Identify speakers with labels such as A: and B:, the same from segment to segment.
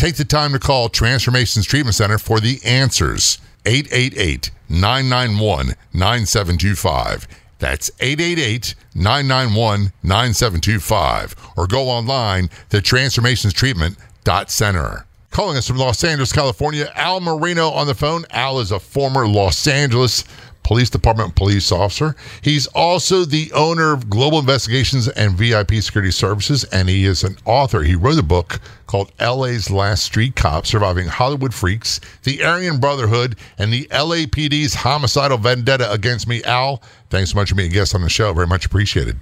A: Take the time to call Transformations Treatment Center for the answers. 888 991 9725. That's 888 991 9725. Or go online to transformationstreatment.center. Calling us from Los Angeles, California, Al Marino on the phone. Al is a former Los Angeles Police Department police officer. He's also the owner of Global Investigations and VIP Security Services, and he is an author. He wrote a book called LA's Last Street Cop Surviving Hollywood Freaks, the Aryan Brotherhood, and the LAPD's homicidal vendetta against me. Al, thanks so much for being a guest on the show. Very much appreciated.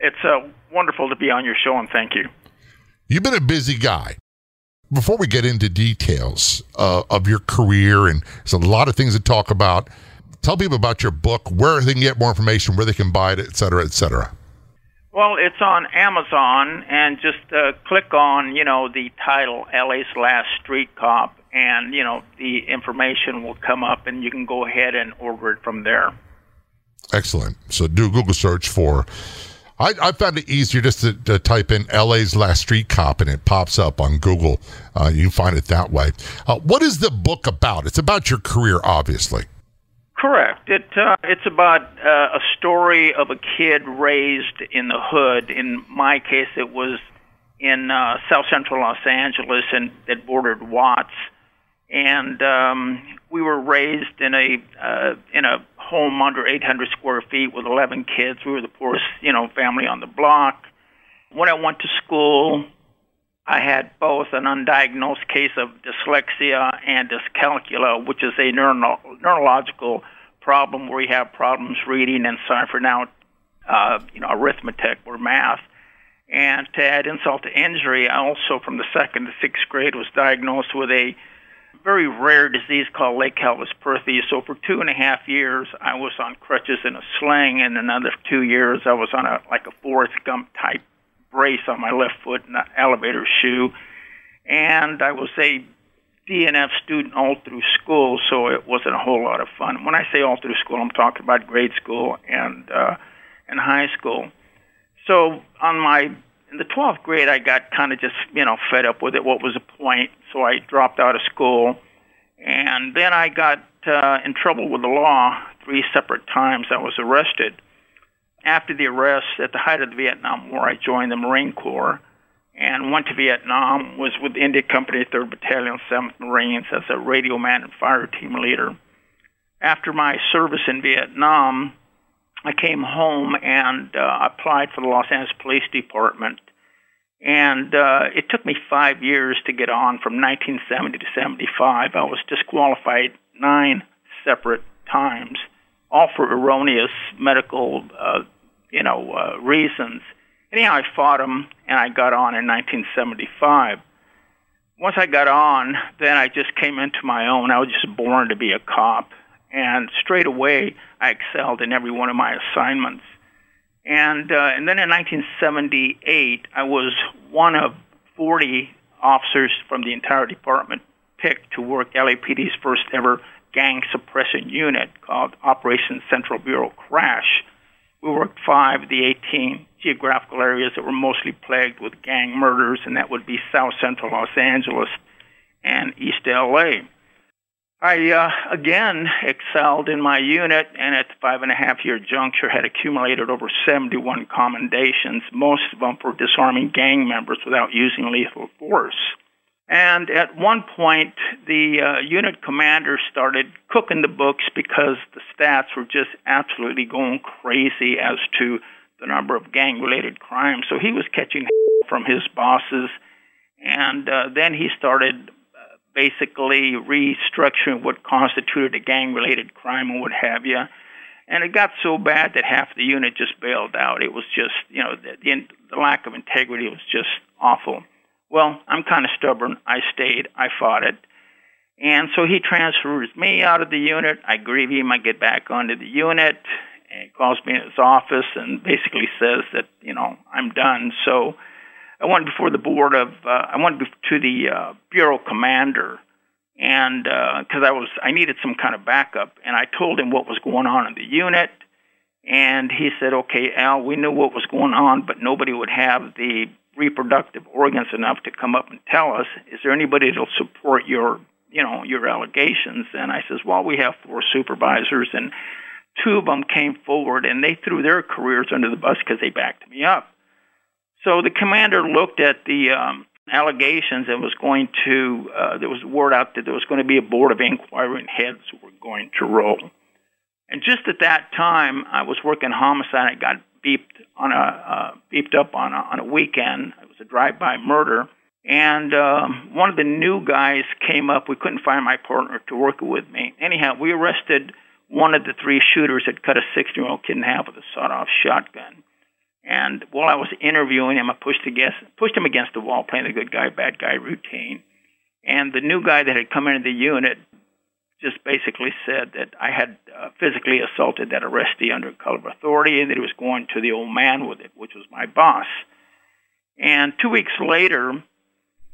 B: It's uh, wonderful to be on your show, and thank you.
A: You've been a busy guy. Before we get into details uh, of your career, and there's a lot of things to talk about, tell people about your book, where they can get more information, where they can buy it, et cetera, et cetera.
B: Well, it's on Amazon, and just uh, click on, you know, the title, LA's Last Street Cop, and, you know, the information will come up, and you can go ahead and order it from there.
A: Excellent. So do a Google search for I, I found it easier just to, to, type in LA's Last Street Cop and it pops up on Google. Uh, you can find it that way. Uh, what is the book about? It's about your career, obviously.
B: Correct. It uh, it's about uh, a story of a kid raised in the hood. In my case, it was in uh, South Central Los Angeles and it bordered Watts, and um, we were raised in a uh, in a home under 800 square feet with 11 kids. We were the poorest, you know, family on the block. When I went to school, I had both an undiagnosed case of dyslexia and dyscalculia, which is a neuro- neurological problem where you have problems reading and ciphering out, uh, you know, arithmetic or math. And to add insult to injury, I also, from the second to sixth grade, was diagnosed with a very rare disease called Legg-Calvé-Perthes. So for two and a half years, I was on crutches and a sling, and another two years, I was on a like a Forrest Gump type brace on my left foot and an elevator shoe. And I was a DNF student all through school, so it wasn't a whole lot of fun. When I say all through school, I'm talking about grade school and uh, and high school. So on my in the 12th grade, I got kind of just, you know, fed up with it. What was the point? So I dropped out of school. And then I got uh, in trouble with the law three separate times. I was arrested. After the arrest, at the height of the Vietnam War, I joined the Marine Corps and went to Vietnam, was with the India Company, 3rd Battalion, 7th Marines as a radio man and fire team leader. After my service in Vietnam, I came home and uh, applied for the Los Angeles Police Department. And uh, it took me five years to get on from 1970 to 75. I was disqualified nine separate times, all for erroneous medical, uh, you know, uh, reasons. Anyhow, I fought them, and I got on in 1975. Once I got on, then I just came into my own. I was just born to be a cop, and straight away I excelled in every one of my assignments. And uh, and then in 1978, I was one of 40 officers from the entire department picked to work LAPD's first ever gang suppression unit called Operation Central Bureau Crash. We worked five of the 18 geographical areas that were mostly plagued with gang murders, and that would be South Central Los Angeles and East LA. I uh, again excelled in my unit, and at the five and a half year juncture, had accumulated over 71 commendations, most of them for disarming gang members without using lethal force. And at one point, the uh, unit commander started cooking the books because the stats were just absolutely going crazy as to the number of gang related crimes. So he was catching from his bosses. And uh, then he started uh, basically restructuring what constituted a gang related crime and what have you. And it got so bad that half the unit just bailed out. It was just, you know, the, the, the lack of integrity was just awful. Well, I'm kind of stubborn. I stayed. I fought it. And so he transfers me out of the unit. I grieve him. I get back onto the unit. And he calls me in his office and basically says that, you know, I'm done. So I went before the board of, uh, I went to the uh, bureau commander and because uh, I was, I needed some kind of backup. And I told him what was going on in the unit. And he said, okay, Al, we knew what was going on, but nobody would have the reproductive organs enough to come up and tell us, is there anybody that'll support your, you know, your allegations? And I says, well, we have four supervisors, and two of them came forward, and they threw their careers under the bus because they backed me up. So the commander looked at the um, allegations and was going to, uh, there was word out that there was going to be a board of inquiry and heads who were going to roll. And just at that time, I was working homicide. I got beeped on a uh, beeped up on a, on a weekend. It was a drive-by murder, and uh, one of the new guys came up. We couldn't find my partner to work with me. Anyhow, we arrested one of the three shooters that cut a 16-year-old kid in half with a sawed-off shotgun. And while I was interviewing him, I pushed against pushed him against the wall, playing the good guy, bad guy routine. And the new guy that had come into the unit just basically said that I had uh, physically assaulted that arrestee under color of authority and that he was going to the old man with it, which was my boss. And two weeks later,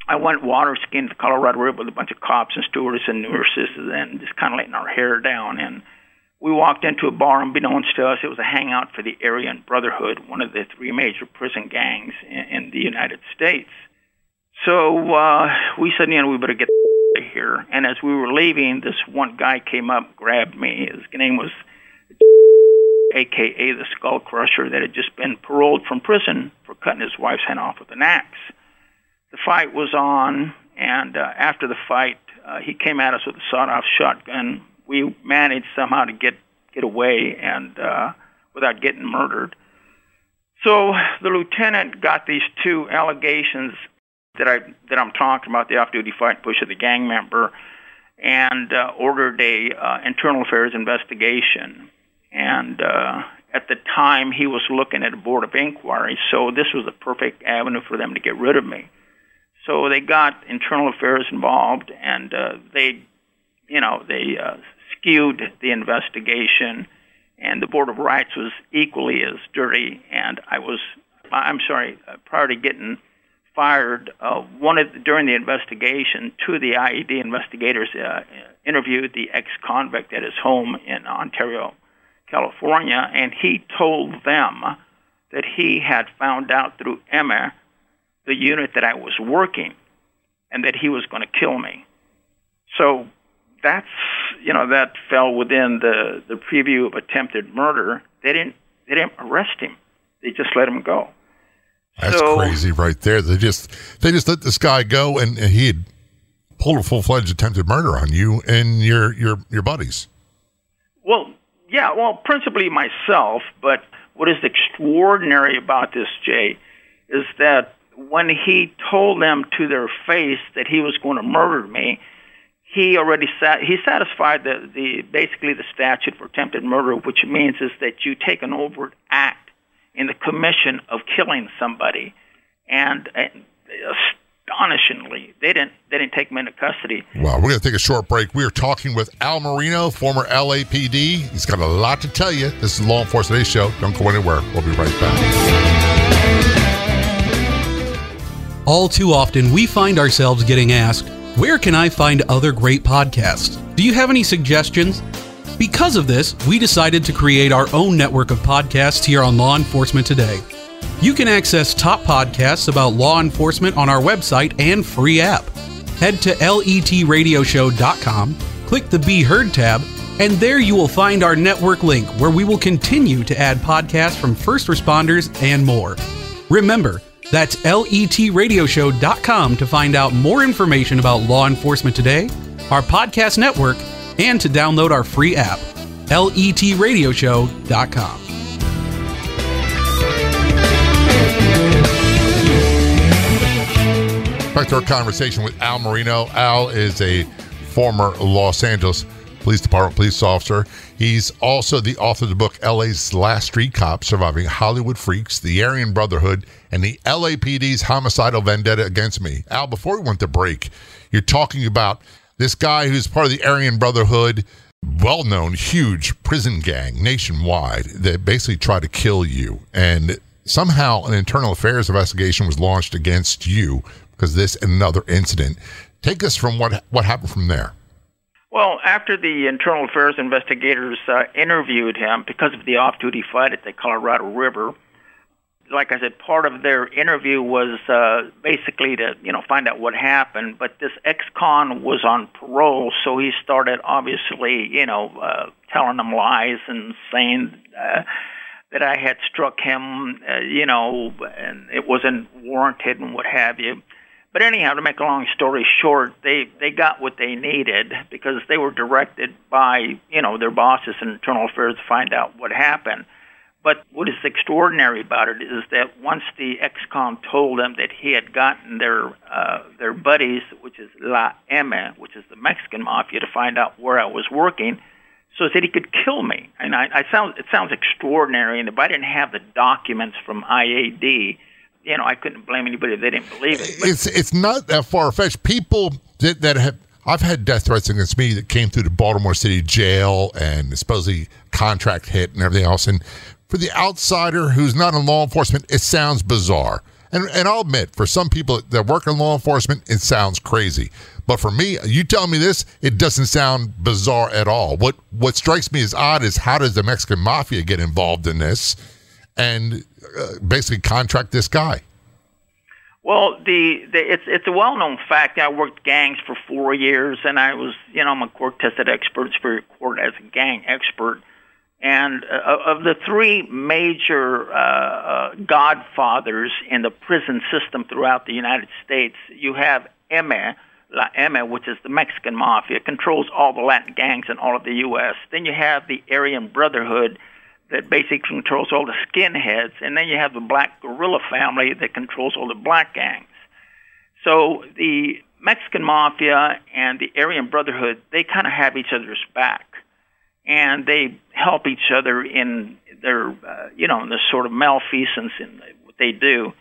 B: I went water skiing to the Colorado River with a bunch of cops and stewards and nurses and just kind of letting our hair down. And we walked into a bar, unbeknownst to us, it was a hangout for the Aryan Brotherhood, one of the three major prison gangs in, in the United States. So uh, we said, you know, we better get here. And as we were leaving, this one guy came up, grabbed me. His name was AKA the Skull Crusher, that had just been paroled from prison for cutting his wife's head off with an axe. The fight was on, and uh, after the fight, uh, he came at us with a sawed-off shotgun. We managed somehow to get get away and uh, without getting murdered. So the lieutenant got these two allegations that I that I'm talking about, the off-duty fight push of the gang member, and uh, ordered a uh, internal affairs investigation. And uh, at the time, he was looking at a board of inquiry, so this was the perfect avenue for them to get rid of me. So they got internal affairs involved, and uh, they, you know, they uh, skewed the investigation, and the board of rights was equally as dirty. And I was, I'm sorry, uh, prior to getting fired uh, one of during the investigation. Two of the IAD investigators uh, interviewed the ex-convict at his home in Ontario, California, and he told them that he had found out through Eme, the unit that I was working, and that he was going to kill me. So that's you know that fell within the the preview of attempted murder. They didn't they didn't arrest him. They just let him go.
A: That's so, crazy right there. They just they just let this guy go and, and he had pulled a full fledged attempted murder on you and your your your buddies.
B: Well, yeah, well, principally myself, but what is extraordinary about this, Jay, is that when he told them to their face that he was going to murder me, he already sat, he satisfied the, the basically the statute for attempted murder, which means is that you take an overt act in the commission of killing somebody, and, and astonishingly, they didn't they didn't take him into custody.
A: Well, we're going to take a short break. We are talking with Al Marino, former LAPD. He's got a lot to tell you. This is Law Enforcement Today Show. Don't go anywhere. We'll be right back.
C: All too often, we find ourselves getting asked, Where can I find other great podcasts? Do you have any suggestions? Because of this, we decided to create our own network of podcasts here on Law Enforcement Today. You can access top podcasts about law enforcement on our website and free app. Head to letradioshow.com, click the Be Heard tab, and there you will find our network link where we will continue to add podcasts from first responders and more. Remember, that's letradioshow.com to find out more information about law enforcement today, our podcast network, and to download our free app, letradioshow.com.
A: Back to our conversation with Al Marino. Al is a former Los Angeles Police Department police officer. He's also the author of the book LA's Last Street Cop Surviving Hollywood Freaks, the Aryan Brotherhood, and the LAPD's homicidal vendetta against me. Al, before we went to break, you're talking about this guy who's part of the Aryan Brotherhood, well known, huge prison gang nationwide that basically tried to kill you. And somehow an internal affairs investigation was launched against you because this and another incident. Take us from what what happened from there.
B: Well, after the internal affairs investigators uh, interviewed him because of the off-duty fight at the Colorado River, like I said, part of their interview was uh, basically to you know find out what happened. But this ex-con was on parole, so he started obviously you know uh, telling them lies and saying. Uh, that I had struck him, uh, you know, and it wasn't warranted and what have you. But anyhow, to make a long story short, they they got what they needed because they were directed by you know their bosses in internal affairs to find out what happened. But what is extraordinary about it is that once the ex-con told them that he had gotten their uh, their buddies, which is La Eme, which is the Mexican mafia, to find out where I was working, so that he could kill me. And I, I sound it sounds extraordinary. And if I didn't have the documents from IAD you know, I couldn't blame anybody if they didn't believe it.
A: But. It's it's not that far fetched. People that, that have I've had death threats against me that came through the Baltimore City jail and supposedly contract hit and everything else. And for the outsider who's not in law enforcement, it sounds bizarre. And and I'll admit, for some people that work in law enforcement, it sounds crazy. But for me, you tell me this, it doesn't sound bizarre at all. What what strikes me as odd is how does the Mexican mafia get involved in this? And uh, basically contract this guy?
B: Well, the, the it's it's a well known fact. I worked gangs for four years, and I was you know I'm a court tested expert, Superior Court as a gang expert. And uh, of the three major uh, uh, godfathers in the prison system throughout the United States, you have Eme, La Eme, which is the Mexican mafia, controls all the Latin gangs in all of the U.S. Then you have the Aryan Brotherhood, that basically controls all the skinheads, and then you have the black guerrilla family that controls all the black gangs. So the Mexican mafia and the Aryan Brotherhood, they kind of have each other's back, and they help each other in their, uh, you know, in this sort of malfeasance in what they do.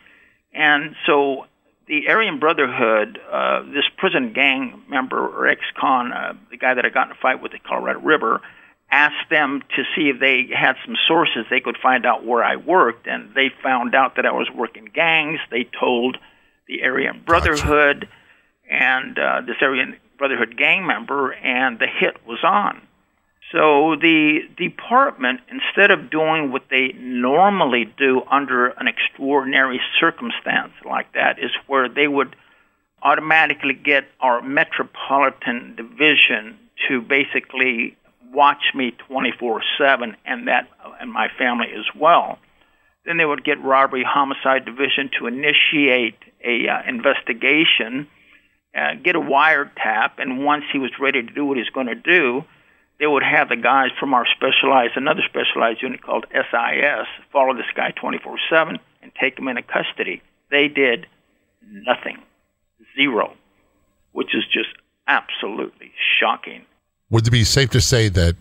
B: And so the Aryan Brotherhood, uh, this prison gang member or ex-con, uh, the guy that I got in a fight with at Colorado River, asked them to see if they had some sources they could find out where I worked, and they found out that I was working gangs. They told the Aryan Brotherhood gotcha. and uh, this Aryan Brotherhood gang member, and the hit was on. So the department, instead of doing what they normally do under an extraordinary circumstance like that, is where they would automatically get our metropolitan division to basically watch me 24/7 and that and my family as well. Then they would get robbery homicide division to initiate a uh, investigation, uh, get a wiretap, and once he was ready to do what he's going to do, they would have the guys from our specialized another specialized unit called SIS follow this guy 24/7 and take him into custody. They did nothing, zero, which is just absolutely shocking.
A: Would it be safe to say that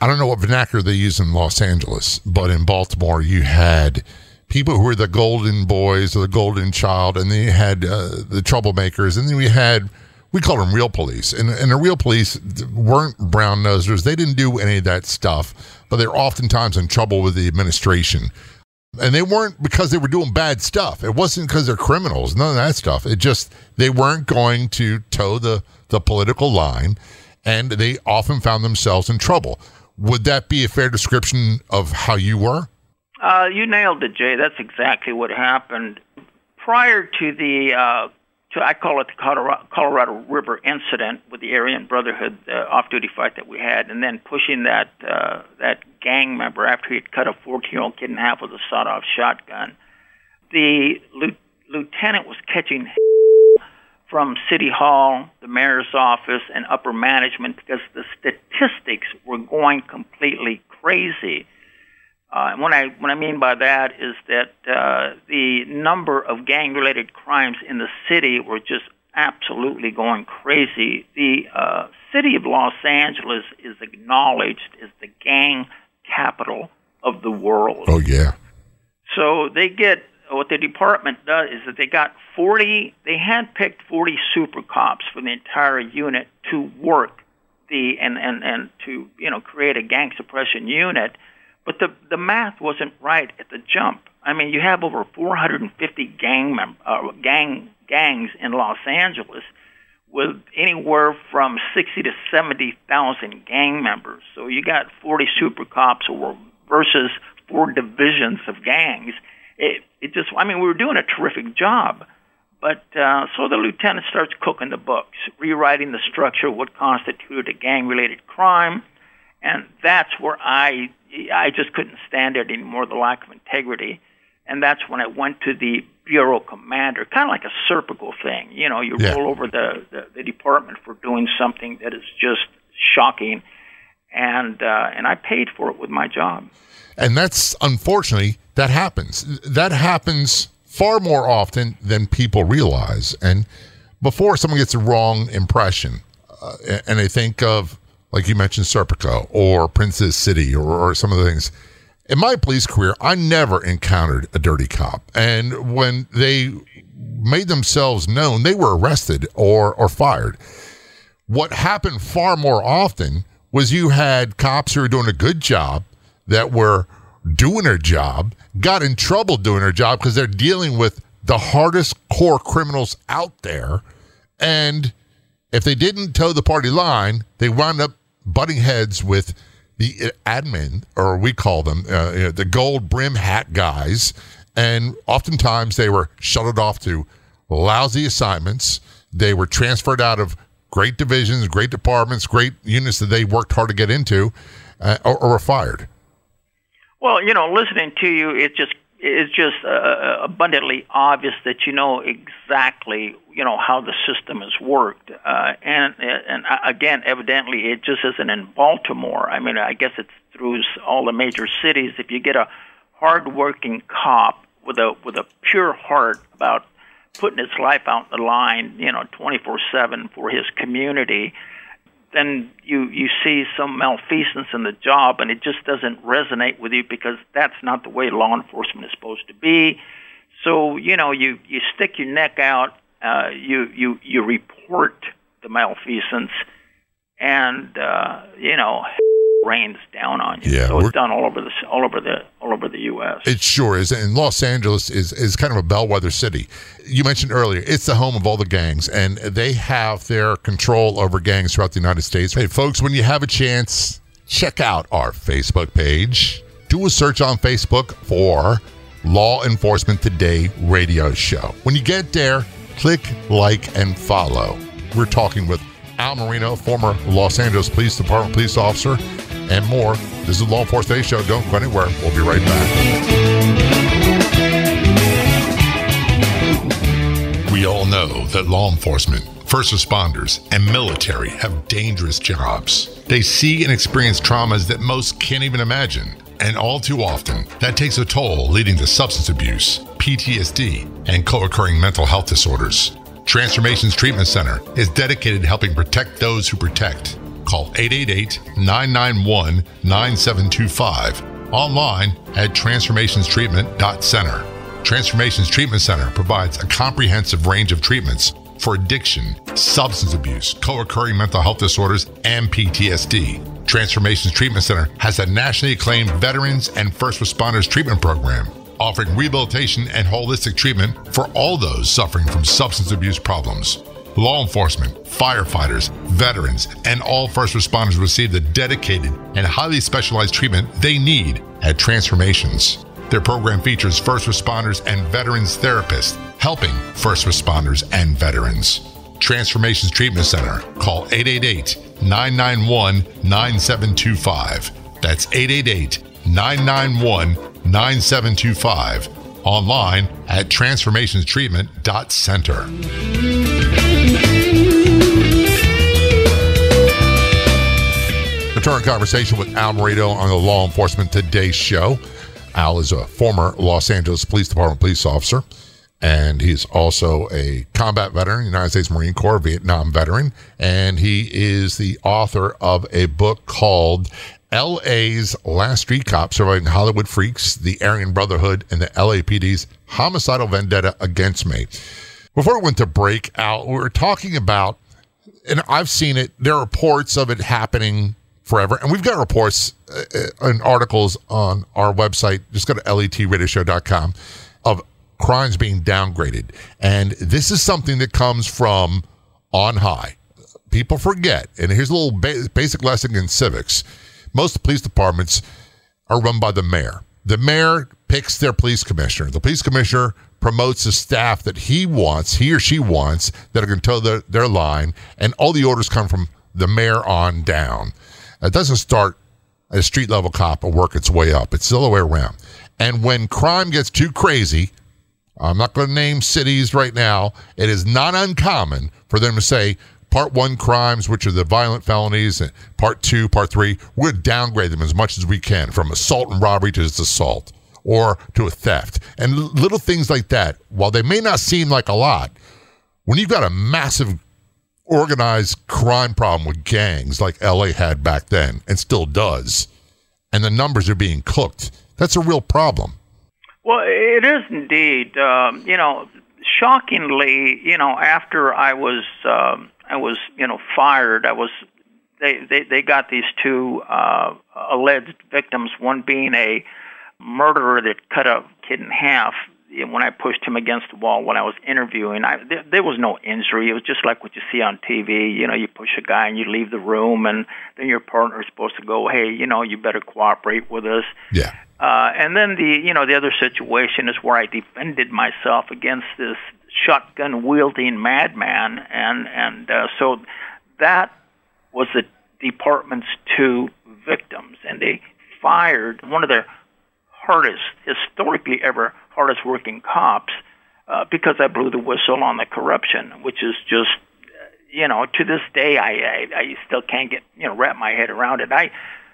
A: I don't know what vernacular they use in Los Angeles, but in Baltimore you had people who were the golden boys or the golden child, and then you had uh, the troublemakers, and then we had we called them real police, and and the real police weren't brown nosers. They didn't do any of that stuff, but they're oftentimes in trouble with the administration. And they weren't because they were doing bad stuff. It wasn't because they're criminals, none of that stuff. It just they weren't going to toe the, the political line and they often found themselves in trouble. Would that be a fair description of how you were?
B: Uh, you nailed it, Jay. That's exactly what happened. Prior to the uh, to I call it the Colorado, Colorado River incident with the Aryan Brotherhood uh, off-duty fight that we had, and then pushing that uh, that gang member after he had cut a 14-year-old kid in half with a sawed-off shotgun. The lieutenant was catching from City Hall, the mayor's office, and upper management because the statistics were going completely crazy. Uh, and what I what I mean by that is that uh, the number of gang-related crimes in the city were just absolutely going crazy. The uh, city of Los Angeles is acknowledged as the gang capital of the world.
A: Oh yeah.
B: So they get what the department does is that they got 40. They handpicked 40 super cops for the entire unit to work the and and and to you know create a gang suppression unit but the the math wasn't right at the jump. I mean, you have over 450 gang mem- uh, gang gangs in Los Angeles with anywhere from 60 to 70,000 gang members. So you got 40 super cops or versus four divisions of gangs. It, it just, I mean, we were doing a terrific job. But uh, so the lieutenant starts cooking the books, rewriting the structure of what constituted a gang related crime. And that's where I I just couldn't stand it anymore, the lack of integrity. And that's when I went to the bureau commander, kind of like a Serpico thing. You know, you yeah. roll over the, the, the department for doing something that is just shocking. And, uh, and I paid for it with my job.
A: And that's unfortunately, that happens. That happens far more often than people realize. And before someone gets a wrong impression, uh, and they think of like you mentioned Serpico or Princess City or, or some of the things. In my police career, I never encountered a dirty cop. And when they made themselves known, they were arrested or, or fired. What happened far more often was you had cops who were doing a good job that were doing their job, got in trouble doing their job because they're dealing with the hardest core criminals out there. And if they didn't toe the party line, they wound up butting heads with the admin, or we call them uh, you know, the gold brim hat guys. And oftentimes they were shuttled off to lousy assignments. They were transferred out of great divisions, great departments, great units that they worked hard to get into, uh, or, or were fired.
B: Well, you know, listening to you, it just it's just uh, uh, abundantly obvious that you know exactly you know how the system has worked. Uh, and and uh, again evidently it just isn't in Baltimore. I mean I guess it's through all the major cities. If you get a hardworking cop with a with a pure heart about putting his life out on the line you know 24/7 for his community then you you see some malfeasance in the job, and it just doesn't resonate with you because that's not the way law enforcement is supposed to be. So you know you you stick your neck out, uh, you you you report the malfeasance, and uh, you know rains down on you. Yeah, so it's done all over the all over the all over the U.S.
A: It sure is, and Los Angeles is is kind of a bellwether city. You mentioned earlier it's the home of all the gangs, and they have their control over gangs throughout the United States. Hey, folks, when you have a chance, check out our Facebook page. Do a search on Facebook for Law Enforcement Today Radio Show. When you get there, click like and follow. We're talking with Al Marino, former Los Angeles Police Department police officer, and more. This is Law Enforcement Today Show. Don't go anywhere. We'll be right back. We all know that law enforcement, first responders, and military have dangerous jobs. They see and experience traumas that most can't even imagine. And all too often, that takes a toll, leading to substance abuse, PTSD, and co occurring mental health disorders. Transformations Treatment Center is dedicated to helping protect those who protect Call 888 991 9725. Online at transformationstreatment.center. Transformations Treatment Center provides a comprehensive range of treatments for addiction, substance abuse, co occurring mental health disorders, and PTSD. Transformations Treatment Center has a nationally acclaimed veterans and first responders treatment program offering rehabilitation and holistic treatment for all those suffering from substance abuse problems. Law enforcement, firefighters, veterans, and all first responders receive the dedicated and highly specialized treatment they need at Transformations. Their program features first responders and veterans therapists helping first responders and veterans. Transformations Treatment Center. Call 888 991 9725. That's 888 991 9725. Online at transformationstreatment.center. Return conversation with Al Marino on the Law Enforcement Today show. Al is a former Los Angeles Police Department police officer and he's also a combat veteran, United States Marine Corps Vietnam veteran, and he is the author of a book called LA's Last Street Cop Surviving Hollywood Freaks, the Aryan Brotherhood, and the LAPD's Homicidal Vendetta Against Me. Before it went to break out, we were talking about, and I've seen it, there are reports of it happening forever. And we've got reports uh, uh and articles on our website. Just go to letradioshow.com of crimes being downgraded. And this is something that comes from on high. People forget. And here's a little ba- basic lesson in civics most police departments are run by the mayor. The mayor picks their police commissioner. The police commissioner promotes the staff that he wants, he or she wants, that are going to toe their, their line. And all the orders come from the mayor on down. It doesn't start at a street level cop and work its way up. It's the other way around. And when crime gets too crazy, I'm not going to name cities right now. It is not uncommon for them to say, part one crimes, which are the violent felonies, and part two, part three, to downgrade them as much as we can from assault and robbery to just assault or to a theft. And little things like that, while they may not seem like a lot, when you've got a massive organized crime problem with gangs like LA had back then and still does, and the numbers are being cooked, that's a real problem.
B: Well, it is indeed. Um, you know, shockingly, you know, after I was um, I was you know fired, I was they they they got these two uh, alleged victims. One being a murderer that cut a kid in half And when I pushed him against the wall when I was interviewing. I there, there was no injury. It was just like what you see on TV. You know, you push a guy and you leave the room, and then your partner is supposed to go, "Hey, you know, you better cooperate with us."
A: Yeah.
B: Uh, and then the you know the other situation is where I defended myself against this shotgun wielding madman, and and uh, so that was the department's two victims, and they fired one of their hardest, historically ever hardest working cops uh, because I blew the whistle on the corruption, which is just you know to this day I, I I still can't get you know wrap my head around it. I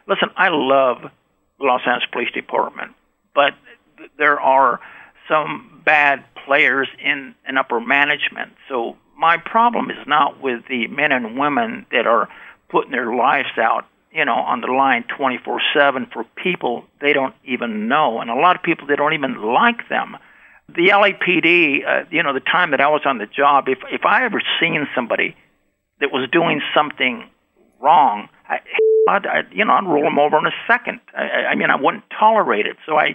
B: listen, I love Los Angeles Police Department, but th- there are some bad players in, in upper management. So my problem is not with the men and women that are putting their lives out, you know, on the line 24/7 for people they don't even know, and a lot of people they don't even like them. The LAPD, uh, you know, the time that I was on the job, if if I ever seen somebody that was doing something wrong, I, I'd, I, you know, I'd roll them over in a second. I, I mean, I wouldn't tolerate it. So I,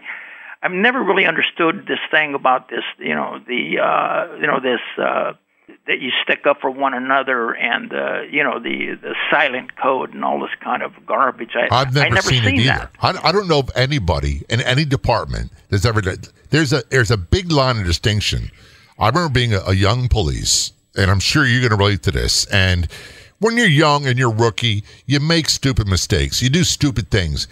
B: I've never really understood this thing about this, you know, the, uh, you know, this. Uh, that you stick up for one another and uh, you know the the silent code and all this kind of garbage. I,
A: I've never,
B: never
A: seen,
B: seen,
A: it either.
B: That.
A: I, I don't know if anybody in any department that's ever there's a there's a big line of distinction. I remember being a, a young police, and I'm sure you're going to relate to this. And when you're young and you're rookie, you make stupid mistakes. You do stupid things.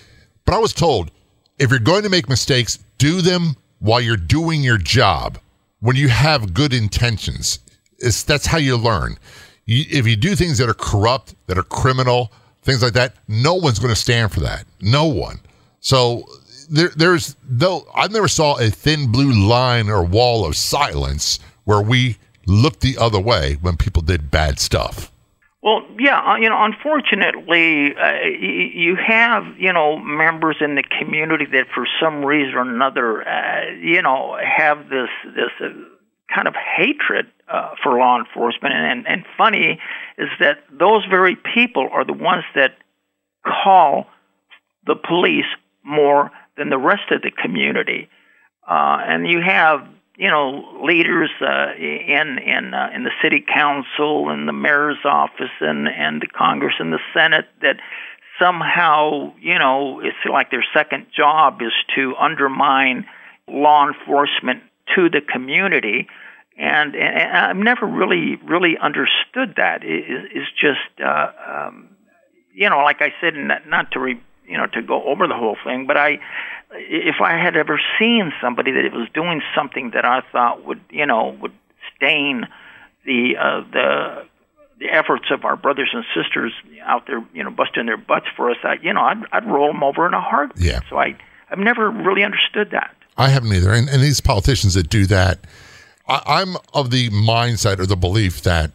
A: But I was told if you're going to make mistakes, do them while you're doing your job. When you have good intentions, it's, that's how you learn. You, if you do things that are corrupt, that are criminal, things like that, no one's going to stand for that. No one. So there, there's no. I never saw a thin blue line or wall of silence where we looked the other way when people did bad stuff.
B: Well, yeah, uh, you know, unfortunately, uh, you have you know members in the community that, for some reason or another, uh, you know, have this this uh, kind of hatred uh, for law enforcement. And, and funny is that those very people are the ones that call the police more than the rest of the community. uh, and you have you know leaders uh, in in uh, in the city council and the mayor's office and and the Congress and the Senate that somehow you know it's like their second job is to undermine law enforcement to the community. And, and I've never really, really understood that. It, it's just, uh, um, you know, like I said, not, not to re, you know, to go over the whole thing, but I, if I had ever seen somebody that was doing something that I thought would, you know, would stain the uh, the the efforts of our brothers and sisters out there, you know, busting their butts for us, I, you know, I'd, I'd roll them over in a heartbeat.
A: Yeah.
B: So I, I've never really understood that.
A: I haven't either. And, and these politicians that do that, I, I'm of the mindset or the belief that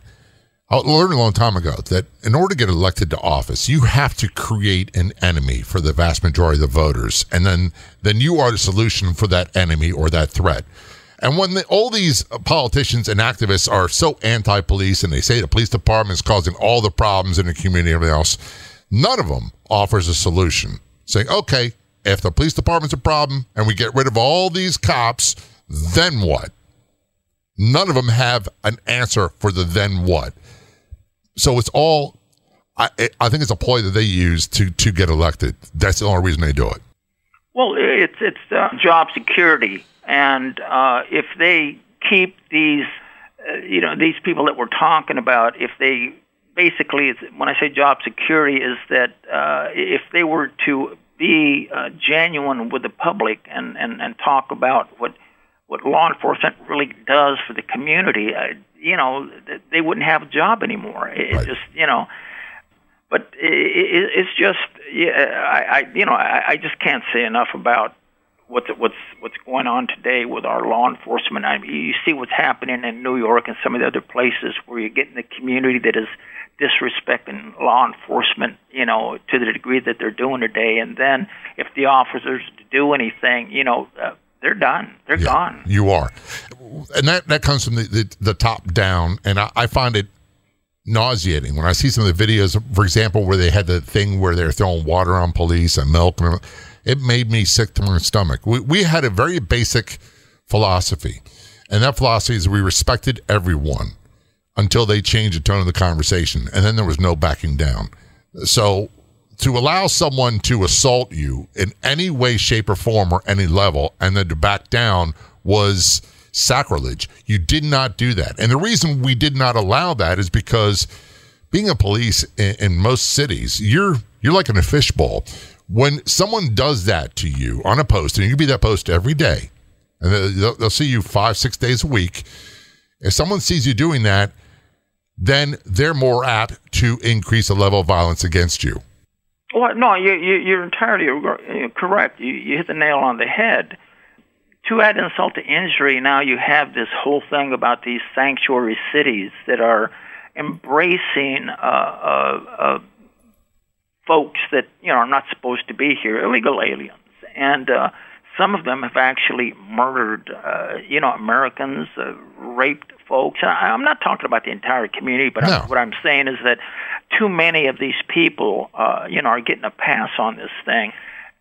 A: I learned a long time ago that in order to get elected to office, you have to create an enemy for the vast majority of the voters, and then then you are the solution for that enemy or that threat. And when the, all these politicians and activists are so anti-police, and they say the police department is causing all the problems in the community and everything else, none of them offers a solution. Saying, okay, if the police department's a problem and we get rid of all these cops, then what? None of them have an answer for the then what so it's all I, I think it's a ploy that they use to to get elected. That's the only reason they do it.
B: Well, it's it's uh, job security, and uh, if they keep these, uh, you know, these people that we're talking about, if they basically, when I say job security, is that uh, if they were to be uh, genuine with the public and, and and talk about what what law enforcement really does for the community, you know, they wouldn't have a job anymore. It right. just, you know, but it, it's just, yeah, I, I you know, I, I just can't say enough about what's what's what's going on today with our law enforcement. I mean, you see what's happening in New York and some of the other places where you get in the community that is disrespecting law enforcement, you know, to the degree that they're doing today. And then if the officers do anything, you know, uh, they're done. They're yeah, gone.
A: You are, and that that comes from the the, the top down, and I, I, find it nauseating when I see some of the videos. For example, where they had the thing where they're throwing water on police and milk, and it made me sick to my stomach. We we had a very basic philosophy, and that philosophy is we respected everyone until they changed the tone of the conversation, and then there was no backing down. So to allow someone to assault you in any way, shape, or form or any level and then to back down was sacrilege. You did not do that. And the reason we did not allow that is because being a police in, in most cities, you're you're like in a fishbowl. When someone does that to you on a post, and you can be that post every day, and they'll, they'll see you five, six days a week. If someone sees you doing that, then they're more apt to increase the level of violence against you.
B: Well, no, you, you, you're entirely correct. You, you hit the nail on the head. To add insult to injury, now you have this whole thing about these sanctuary cities that are embracing uh, uh, uh, folks that you know are not supposed to be here, illegal aliens, and uh, some of them have actually murdered, uh, you know, Americans, uh, raped folks. I, I'm not talking about the entire community, but no. I, what I'm saying is that too many of these people, uh, you know, are getting a pass on this thing.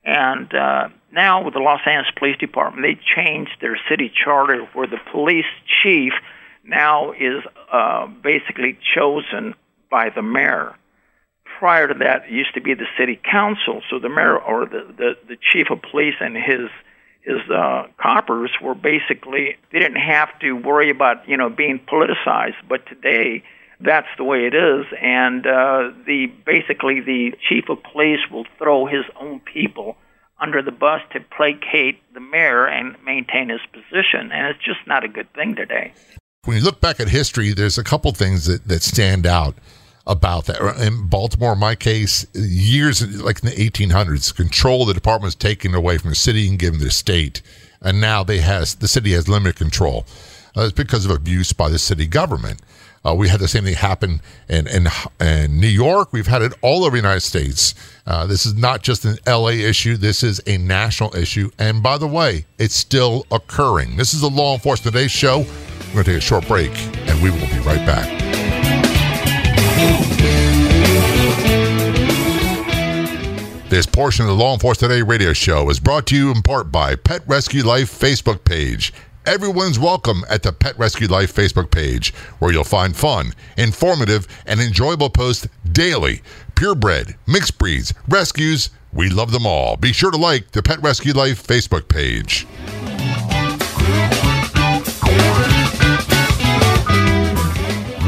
B: And uh, now with the Los Angeles Police Department, they changed their city charter where the police chief now is uh, basically chosen by the mayor. Prior to that, it used to be the city council. So the mayor or the, the, the chief of police and his his uh, coppers were basically they didn't have to worry about you know being politicized. But today, that's the way it is, and uh, the basically the chief of police will throw his own people under the bus to placate the mayor and maintain his position, and it's just not a good thing today.
A: When you look back at history, there's a couple things that, that stand out about that. In Baltimore, in my case, years like in the 1800s, control of the department was taken away from the city and given to the state, and now they has the city has limited control. Uh, it's because of abuse by the city government. Uh, we had the same thing happen in, in, in New York. We've had it all over the United States. Uh, this is not just an LA issue. This is a national issue. And by the way, it's still occurring. This is the Law Enforcement Today show. We're going to take a short break and we will be right back. This portion of the Law Enforcement Today radio show is brought to you in part by Pet Rescue Life Facebook page. Everyone's welcome at the Pet Rescue Life Facebook page, where you'll find fun, informative, and enjoyable posts daily. Purebred, mixed breeds, rescues, we love them all. Be sure to like the Pet Rescue Life Facebook page.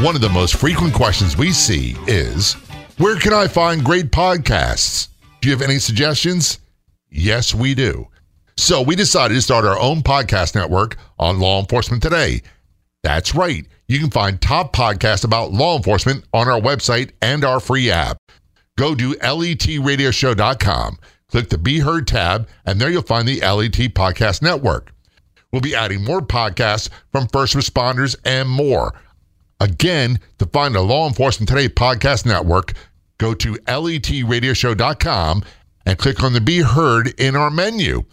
A: One of the most frequent questions we see is Where can I find great podcasts? Do you have any suggestions? Yes, we do. So we decided to start our own podcast network on law enforcement today. That's right. You can find top podcasts about law enforcement on our website and our free app. Go to letradioshow.com, click the Be Heard tab, and there you'll find the LET Podcast Network. We'll be adding more podcasts from first responders and more. Again, to find the Law Enforcement Today Podcast Network, go to letradioshow.com and click on the Be Heard in our menu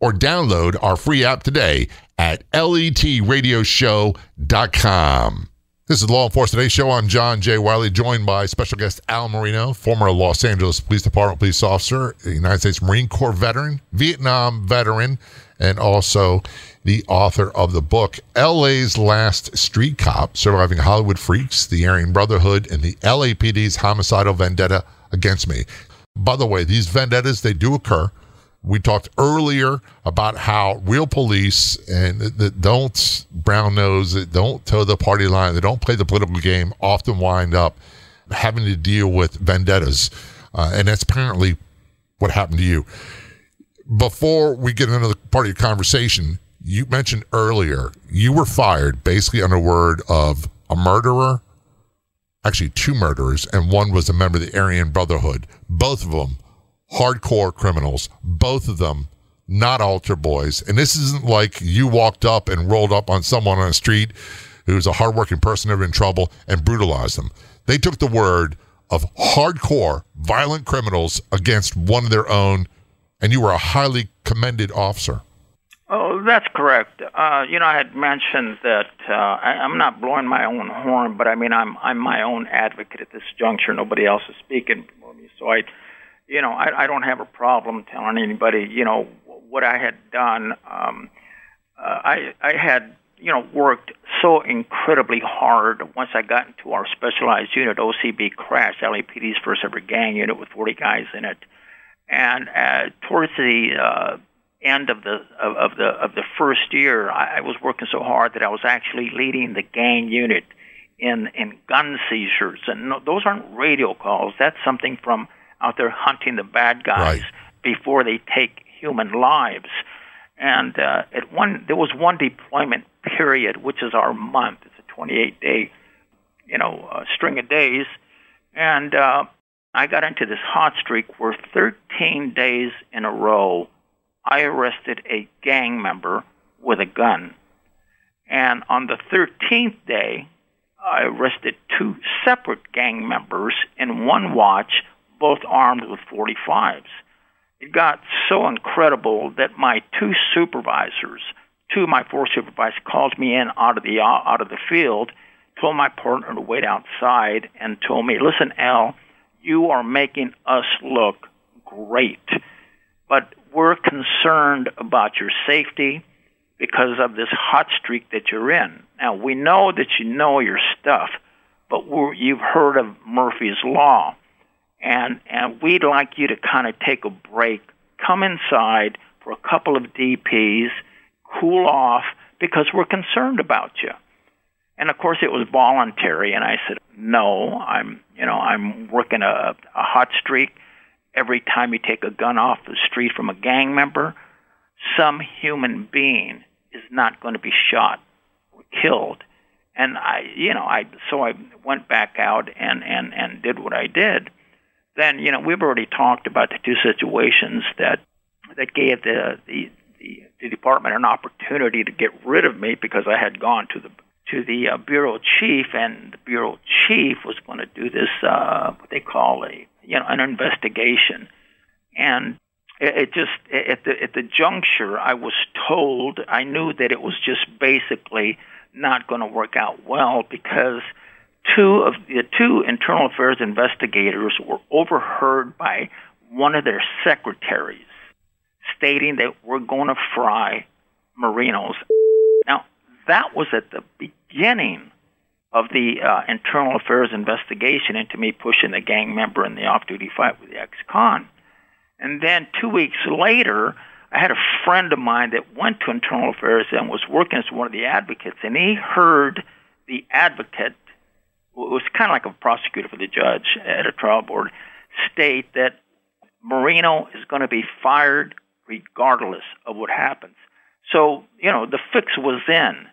A: or download our free app today at letradioshow.com. This is Law Enforcement Today Show. I'm John J. Wiley, joined by special guest Al Marino, former Los Angeles Police Department police officer, United States Marine Corps veteran, Vietnam veteran, and also the author of the book LA's Last Street Cop Surviving Hollywood Freaks, the Aryan Brotherhood, and the LAPD's Homicidal Vendetta Against Me. By the way, these vendettas, they do occur. We talked earlier about how real police and that don't brown nose, that don't toe the party line, they don't play the political game, often wind up having to deal with vendettas. Uh, and that's apparently what happened to you. Before we get into the part of your conversation, you mentioned earlier you were fired basically on word of a murderer, actually two murderers, and one was a member of the Aryan Brotherhood. Both of them hardcore criminals, both of them not altar boys. And this isn't like you walked up and rolled up on someone on the street who's a hardworking person ever in trouble and brutalized them. They took the word of hardcore violent criminals against one of their own, and you were a highly commended officer.
B: Oh, that's correct. Uh, you know, I had mentioned that uh, I, I'm not blowing my own horn, but I mean, I'm I'm my own advocate at this juncture. Nobody else is speaking for me, so I you know, I, I don't have a problem telling anybody, you know, what I had done. Um, uh, I I had you know worked so incredibly hard once I got into our specialized unit, OCB Crash, LAPD's first ever gang unit with 40 guys in it, and uh, towards the uh, end of the of, of the of the first year, I, I was working so hard that I was actually leading the gang unit in in gun seizures, and no, those aren't radio calls. That's something from out there hunting the bad guys
A: Right.
B: before they take human lives. And uh, at one, there was one deployment period, which is our month. It's a 28 day, you know, uh, string of days. And uh, I got into this hot streak where 13 days in a row, I arrested a gang member with a gun. And on the 13th day, I arrested two separate gang members in one watch, both armed with 45s. It got so incredible that my two supervisors, two of my four supervisors, called me in out of the out of the field, told my partner to wait outside, and told me, "Listen, Al, you are making us look great, but we're concerned about your safety." because of this hot streak that you're in. Now, we know that you know your stuff, but you've heard of Murphy's Law. And, and we'd like you to kind of take a break, come inside for a couple of DPs, cool off, because we're concerned about you. And of course, it was voluntary, and I said, "No, I'm, you know, I'm working a, a hot streak. Every time you take a gun off the street from a gang member, some human being is not going to be shot or killed. And I, you know, I so I went back out and and and did what I did. Then, you know, we've already talked about the two situations that that gave the the the, the department an opportunity to get rid of me because I had gone to the to the uh, bureau chief, and the bureau chief was going to do this uh, what they call a you know an investigation, and it, it just at the at the juncture I was told I knew that it was just basically not going to work out well because two of the two internal affairs investigators were overheard by one of their secretaries stating that we're going to fry Marinos. Now, that was at the beginning of the uh, internal affairs investigation into me pushing the gang member in the off-duty fight with the ex-con. And then two weeks later, I had a friend of mine that went to internal affairs and was working as one of the advocates, and he heard the advocate, was kind of like a prosecutor for the judge at a trial board, state that Marino is going to be fired regardless of what happens. So, you know, the fix was in.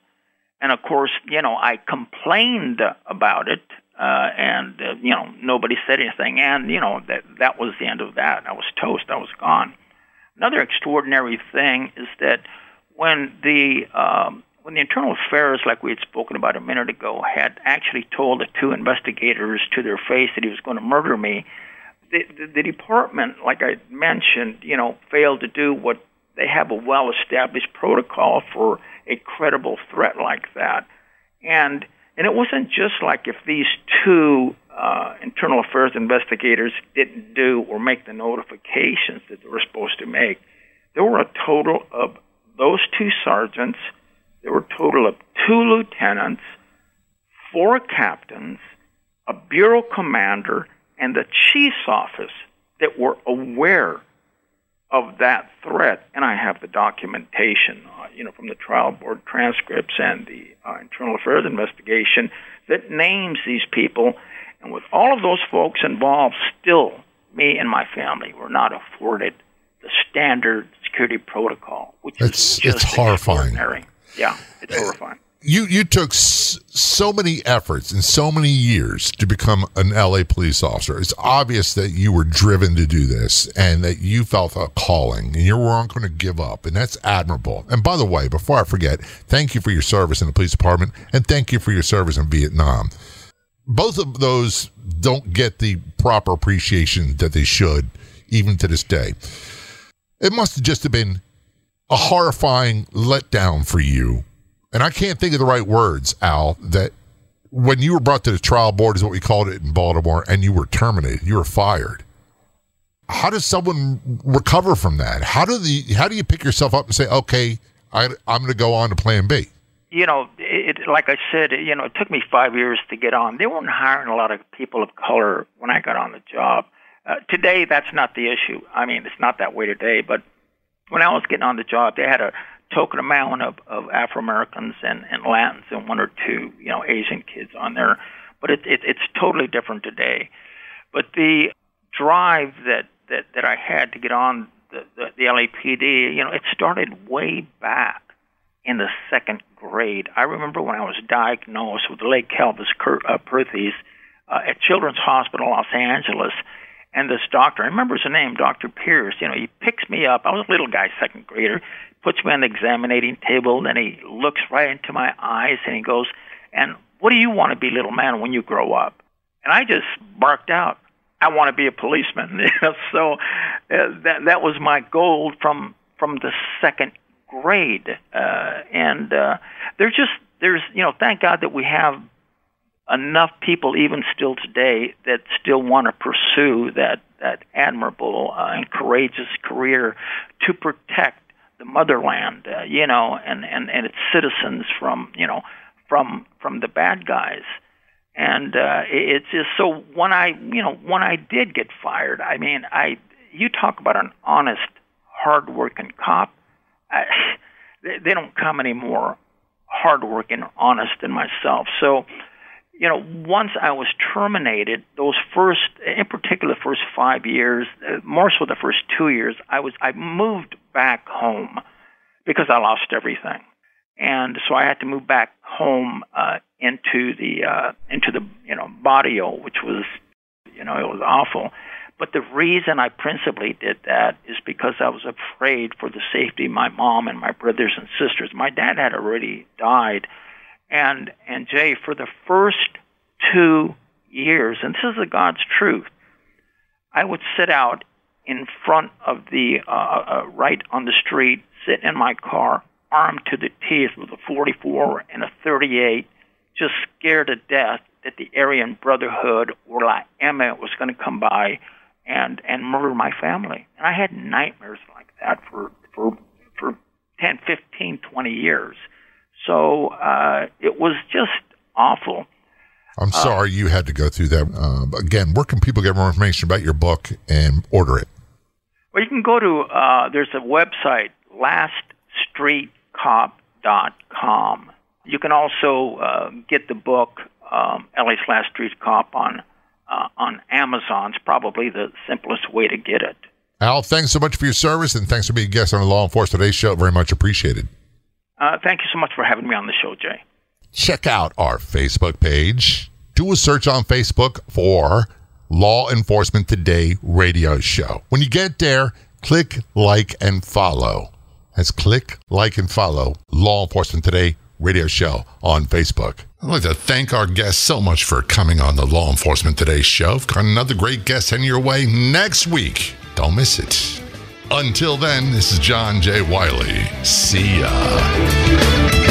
B: And of course, you know, I complained about it, uh, and, uh, you know, nobody said anything. And, you know, that, that was the end of that. I was toast. I was gone. Another extraordinary thing is that when the um, when the internal affairs, like we had spoken about a minute ago, had actually told the two investigators to their face that he was going to murder me, the, the, the department, like I mentioned, you know, failed to do what they have a well-established protocol for a credible threat like that, and and it wasn't just like if these two uh, internal affairs investigators didn't do or make the notifications that they were supposed to make. There were a total of those two sergeants, there were a total of two lieutenants, four captains, a bureau commander, and the chief's office that were aware of that threat, and I have the documentation, uh, you know, from the trial board transcripts and the uh, internal affairs investigation that names these people. And with all of those folks involved, still, me and my family were not afforded the standard security protocol, which
A: it's,
B: is just
A: it's horrifying.
B: Yeah, it's horrifying
A: you you took so many efforts and so many years to become an LA police officer. It's obvious that you were driven to do this and that you felt a calling and you weren't going to give up, and that's admirable. And by the way, before I forget, thank you for your service in the police department and thank you for your service in Vietnam. Both of those don't get the proper appreciation that they should, even to this day. It must have just have been a horrifying letdown for you and I can't think of the right words, Al, that when you were brought to the trial board, is what we called it in Baltimore, and you were terminated, you were fired. How does someone recover from that? How do the how do you pick yourself up and say, okay, I, I'm going to go on to Plan B?
B: You know, it, like I said, you know, it took me five years to get on. They weren't hiring a lot of people of color when I got on the job. Uh, today, that's not the issue. I mean, it's not that way today. But when I was getting on the job, they had a token amount of, of Afro Americans and, and Latins and one or two, you know, Asian kids on there. But it, it, it's totally different today. But the drive that, that, that I had to get on the, the, the LAPD, you know, it started way back in the second grade. I remember when I was diagnosed with Legg-Calvé uh, Perthes uh, at Children's Hospital, Los Angeles, and this doctor, I remember his name, Dr. Pierce, you know, he picks me up. I was a little guy, second grader puts me on the examining table, and he looks right into my eyes, and he goes, "And what do you want to be, little man, when you grow up?" And I just barked out, "I want to be a policeman." so uh, that that was my goal from from the second grade, uh, and uh, there's just there's you know thank God that we have enough people even still today that still want to pursue that that admirable uh, and courageous career to protect the motherland, uh, you know, and, and, and its citizens from, you know, from from the bad guys. And uh, it's just so when I, you know, when I did get fired, I mean, I you talk about an honest, hardworking cop. I, they, they don't come any more hardworking, honest than myself. So you know, once I was terminated, those first, in particular, the first five years, uh, more so the first two years, I was I moved back home because I lost everything, and so I had to move back home uh, into the uh, into the you know barrio, which was you know it was awful. But the reason I principally did that is because I was afraid for the safety of my mom and my brothers and sisters. My dad had already died and and Jay, for the first two years, and this is the God's truth, I would sit out in front of the uh, uh, right on the street, sit in my car, armed to the teeth with a 44 and a 38, just scared to death that the Aryan Brotherhood or La Eme was going to come by and and murder my family. And I had nightmares like that for for for 10, 15, 20 years. So uh, it was just awful.
A: I'm sorry you had to go through that. Uh, again, where can people get more information about your book and order it?
B: Well, you can go to uh, there's a website laststreetcop.com. You can also uh, get the book um, LA's Last Street Cop on uh, on Amazon. It's probably the simplest way to get it.
A: Al, thanks so much for your service and thanks for being a guest on the Law Enforcement Today show. Very much appreciated.
B: Uh, thank you so much for having me on the show, Jay.
A: Check out our Facebook page. Do a search on Facebook for Law Enforcement Today radio show. When you get there, click like and follow. That's click like and follow Law Enforcement Today radio show on Facebook. I'd like to thank our guests so much for coming on the Law Enforcement Today show. I've got another great guest heading your way next week. Don't miss it. Until then, this is John J. Wiley. See ya.